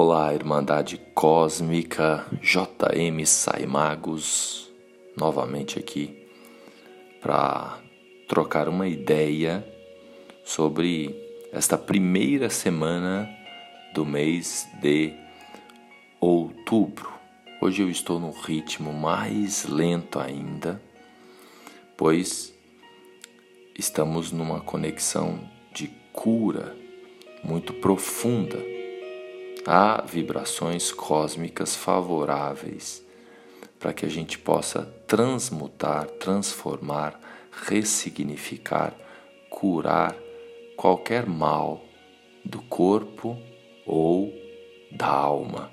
Olá, Irmandade Cósmica, JM Saimagos, novamente aqui para trocar uma ideia sobre esta primeira semana do mês de outubro. Hoje eu estou num ritmo mais lento ainda, pois estamos numa conexão de cura muito profunda há vibrações cósmicas favoráveis para que a gente possa transmutar, transformar, ressignificar, curar qualquer mal do corpo ou da alma.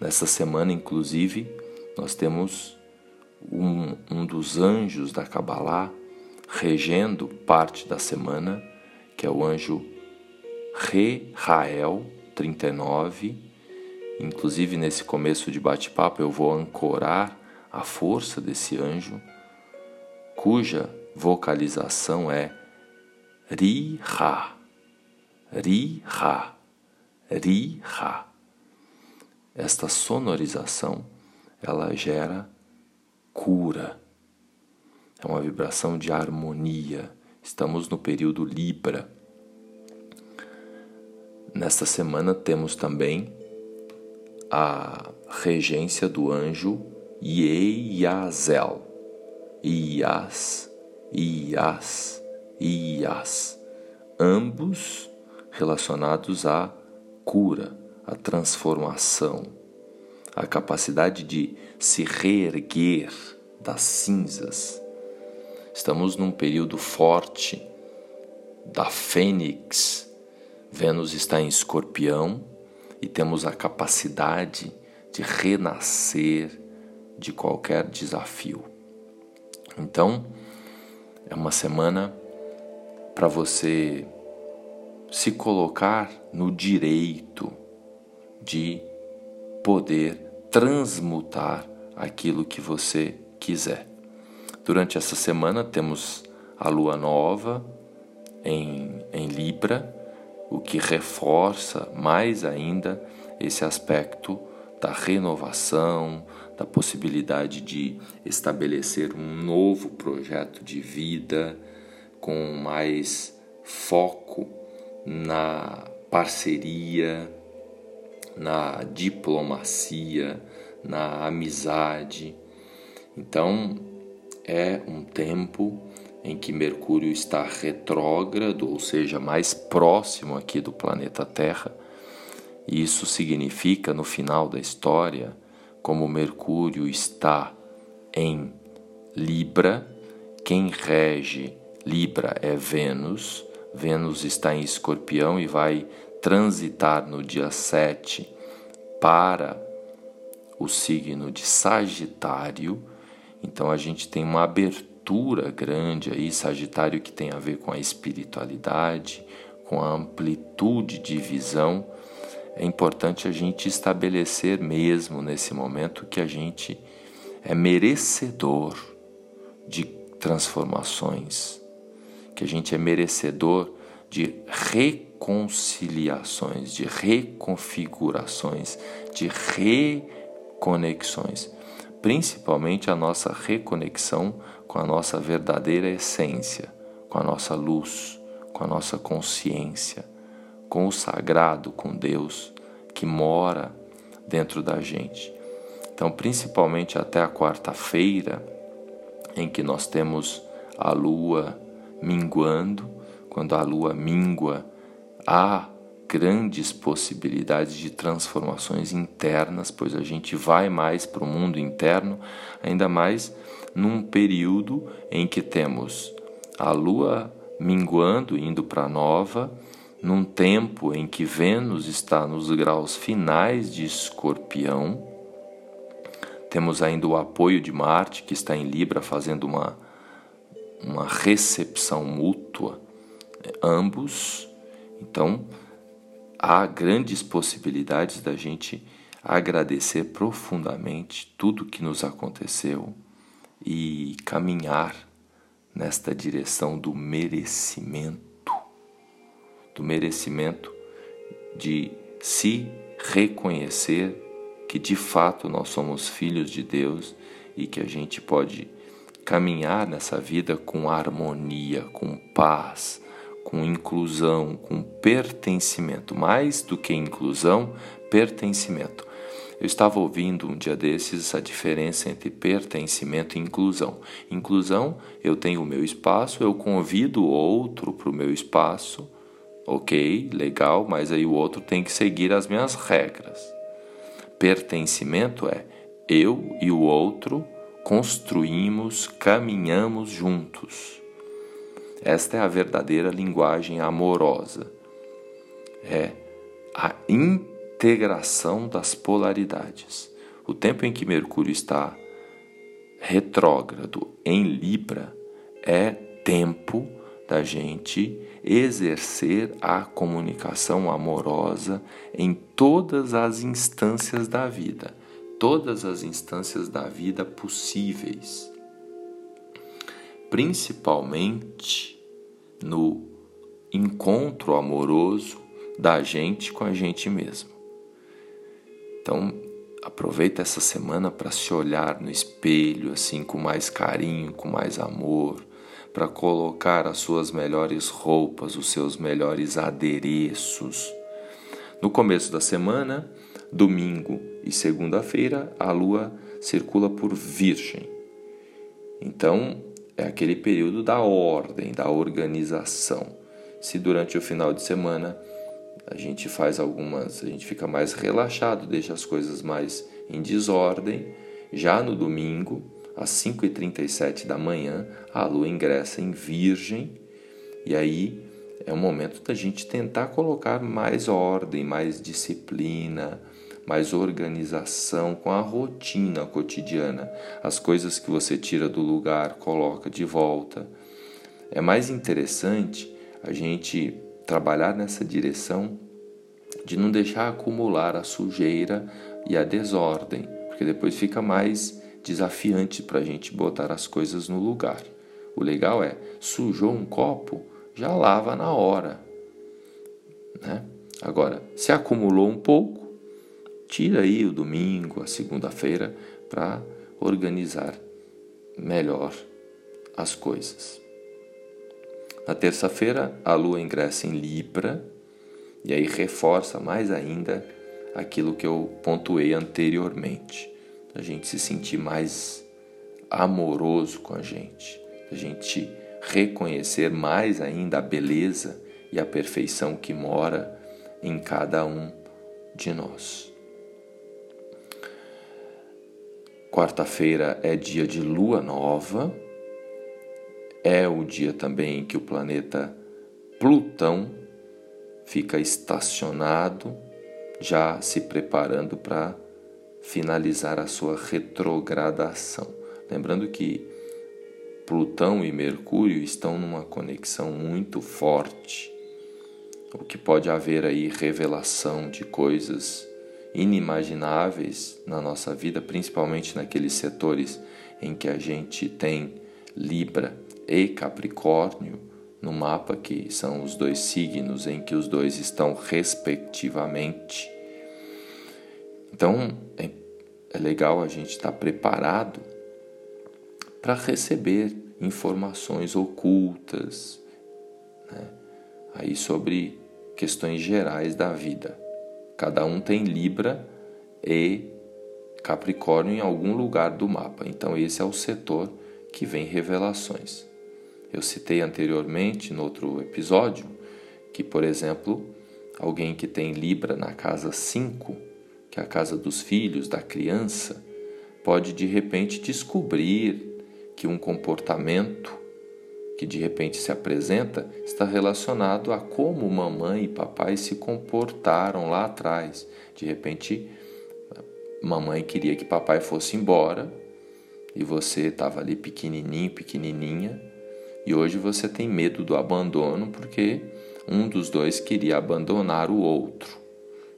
Nessa semana, inclusive, nós temos um, um dos anjos da Kabbalah regendo parte da semana, que é o anjo Re-Rael, 39. Inclusive, nesse começo de bate-papo, eu vou ancorar a força desse anjo, cuja vocalização é Ri-Ha, Ri-Ha, Ri-Ha. Esta sonorização, ela gera cura. É uma vibração de harmonia. Estamos no período Libra Nesta semana temos também a regência do anjo Ieiazel. Ias, Ias, Ias. Ambos relacionados à cura, à transformação, à capacidade de se reerguer das cinzas. Estamos num período forte da fênix Vênus está em Escorpião e temos a capacidade de renascer de qualquer desafio. Então, é uma semana para você se colocar no direito de poder transmutar aquilo que você quiser. Durante essa semana temos a lua nova em, em Libra o que reforça mais ainda esse aspecto da renovação, da possibilidade de estabelecer um novo projeto de vida com mais foco na parceria, na diplomacia, na amizade. Então, é um tempo em que Mercúrio está retrógrado, ou seja, mais próximo aqui do planeta Terra. E isso significa, no final da história, como Mercúrio está em Libra, quem rege Libra é Vênus. Vênus está em Escorpião e vai transitar no dia 7 para o signo de Sagitário. Então a gente tem uma abertura grande aí, Sagitário, que tem a ver com a espiritualidade, com a amplitude de visão. É importante a gente estabelecer mesmo nesse momento que a gente é merecedor de transformações, que a gente é merecedor de reconciliações, de reconfigurações, de reconexões, principalmente a nossa reconexão com a nossa verdadeira essência, com a nossa luz, com a nossa consciência, com o sagrado, com Deus que mora dentro da gente. Então, principalmente até a quarta-feira, em que nós temos a lua minguando, quando a lua mingua, há grandes possibilidades de transformações internas, pois a gente vai mais para o mundo interno, ainda mais num período em que temos a Lua minguando, indo para nova, num tempo em que Vênus está nos graus finais de Escorpião. Temos ainda o apoio de Marte, que está em Libra, fazendo uma, uma recepção mútua, ambos. Então, há grandes possibilidades da gente agradecer profundamente tudo que nos aconteceu e caminhar nesta direção do merecimento, do merecimento de se reconhecer que de fato nós somos filhos de Deus e que a gente pode caminhar nessa vida com harmonia, com paz, com inclusão, com pertencimento. Mais do que inclusão, pertencimento. Eu estava ouvindo um dia desses a diferença entre pertencimento e inclusão. Inclusão, eu tenho o meu espaço, eu convido o outro para o meu espaço, ok, legal, mas aí o outro tem que seguir as minhas regras. Pertencimento é eu e o outro construímos, caminhamos juntos. Esta é a verdadeira linguagem amorosa. É a integração das polaridades. O tempo em que Mercúrio está retrógrado em Libra é tempo da gente exercer a comunicação amorosa em todas as instâncias da vida todas as instâncias da vida possíveis, principalmente no encontro amoroso da gente com a gente mesmo. Então, aproveita essa semana para se olhar no espelho assim com mais carinho, com mais amor, para colocar as suas melhores roupas, os seus melhores adereços. No começo da semana, domingo e segunda-feira, a lua circula por Virgem. Então, é aquele período da ordem, da organização. Se durante o final de semana a gente faz algumas, a gente fica mais relaxado, deixa as coisas mais em desordem, já no domingo, às 5h37 da manhã, a lua ingressa em Virgem, e aí é o momento da gente tentar colocar mais ordem, mais disciplina, mais organização com a rotina cotidiana. As coisas que você tira do lugar, coloca de volta. É mais interessante a gente trabalhar nessa direção de não deixar acumular a sujeira e a desordem, porque depois fica mais desafiante para a gente botar as coisas no lugar. O legal é, sujou um copo, já lava na hora. Né? Agora, se acumulou um pouco, tira aí o domingo, a segunda-feira, para organizar melhor as coisas. Na terça-feira, a lua ingressa em Libra e aí reforça mais ainda aquilo que eu pontuei anteriormente. A gente se sentir mais amoroso com a gente, a gente reconhecer mais ainda a beleza e a perfeição que mora em cada um de nós. Quarta-feira é dia de lua nova, é o dia também que o planeta Plutão fica estacionado, já se preparando para finalizar a sua retrogradação. Lembrando que Plutão e Mercúrio estão numa conexão muito forte, o que pode haver aí revelação de coisas inimagináveis na nossa vida, principalmente naqueles setores em que a gente tem Libra e Capricórnio no mapa, que são os dois signos em que os dois estão respectivamente. Então é, é legal a gente estar preparado para receber informações ocultas né? aí sobre questões gerais da vida. Cada um tem Libra e Capricórnio em algum lugar do mapa. Então, esse é o setor que vem revelações. Eu citei anteriormente, no outro episódio, que, por exemplo, alguém que tem Libra na casa 5, que é a casa dos filhos, da criança, pode de repente descobrir que um comportamento que de repente se apresenta está relacionado a como mamãe e papai se comportaram lá atrás. De repente, mamãe queria que papai fosse embora e você estava ali pequenininho, pequenininha, e hoje você tem medo do abandono porque um dos dois queria abandonar o outro.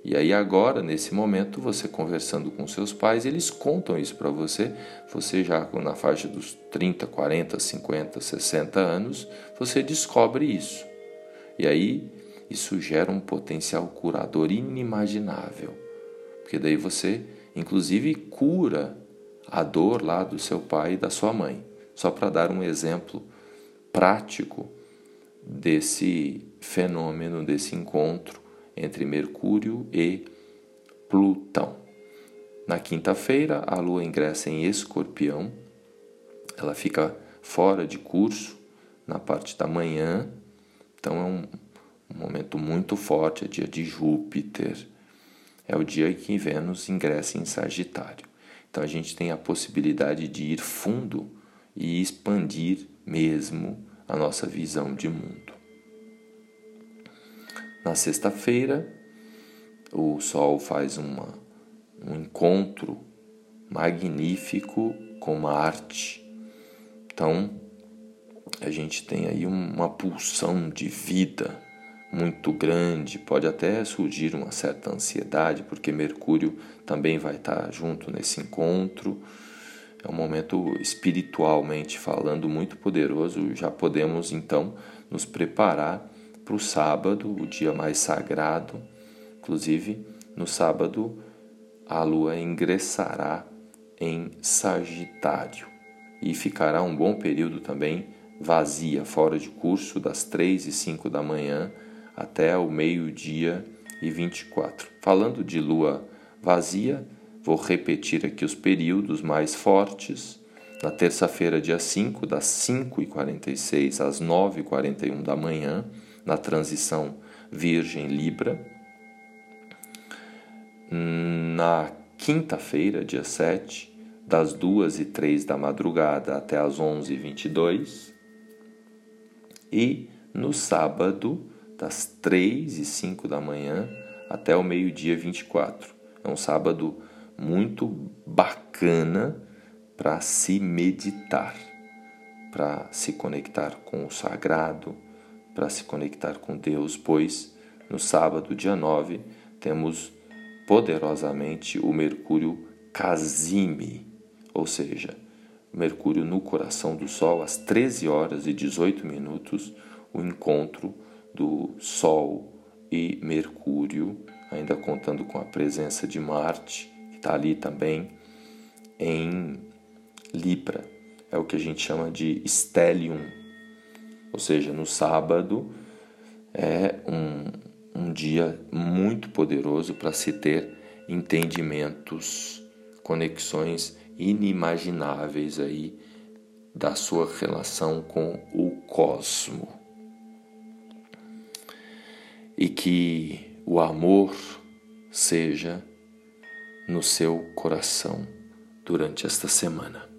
E aí agora, nesse momento, você conversando com seus pais, eles contam isso para você. Você já na faixa dos 30, 40, 50, 60 anos, você descobre isso. E aí isso gera um potencial curador inimaginável. porque daí você, inclusive, cura a dor lá do seu pai e da sua mãe. Só para dar um exemplo prático desse fenômeno, desse encontro entre Mercúrio e Plutão. Na quinta-feira, a Lua ingressa em Escorpião, ela fica fora de curso na parte da manhã, então é um, um momento muito forte, é dia de Júpiter, é o dia em que Vênus ingressa em Sagitário. Então a gente tem a possibilidade de ir fundo e expandir mesmo a nossa visão de mundo. Na sexta-feira, o Sol faz uma, um encontro magnífico com Marte. Então, a gente tem aí uma pulsão de vida muito grande, pode até surgir uma certa ansiedade, porque Mercúrio também vai estar junto nesse encontro. É um momento espiritualmente falando muito poderoso. Já podemos então nos preparar para o sábado, o dia mais sagrado. Inclusive, no sábado, a lua ingressará em Sagitário e ficará um bom período também vazia, fora de curso, das 3 e 5 da manhã até o meio-dia e 24. Falando de lua vazia, vou repetir aqui os períodos mais fortes. Na terça-feira, dia 5, das 5h46 às 9h41 da manhã, na transição Virgem-Libra. Na quinta-feira, dia 7, das 2 e 3 da madrugada até as 11 e 22 e no sábado das 3 e 5 da manhã até o meio-dia 24. É um sábado muito bacana para se meditar, para se conectar com o sagrado, para se conectar com Deus, pois no sábado, dia 9, temos poderosamente o Mercúrio Casime, ou seja, Mercúrio no coração do Sol, às 13 horas e 18 minutos, o encontro do Sol e Mercúrio, ainda contando com a presença de Marte, que está ali também em Libra. É o que a gente chama de stellium, ou seja, no sábado é um, um dia muito poderoso para se ter entendimentos, conexões inimagináveis aí da sua relação com o cosmo e que o amor seja no seu coração durante esta semana.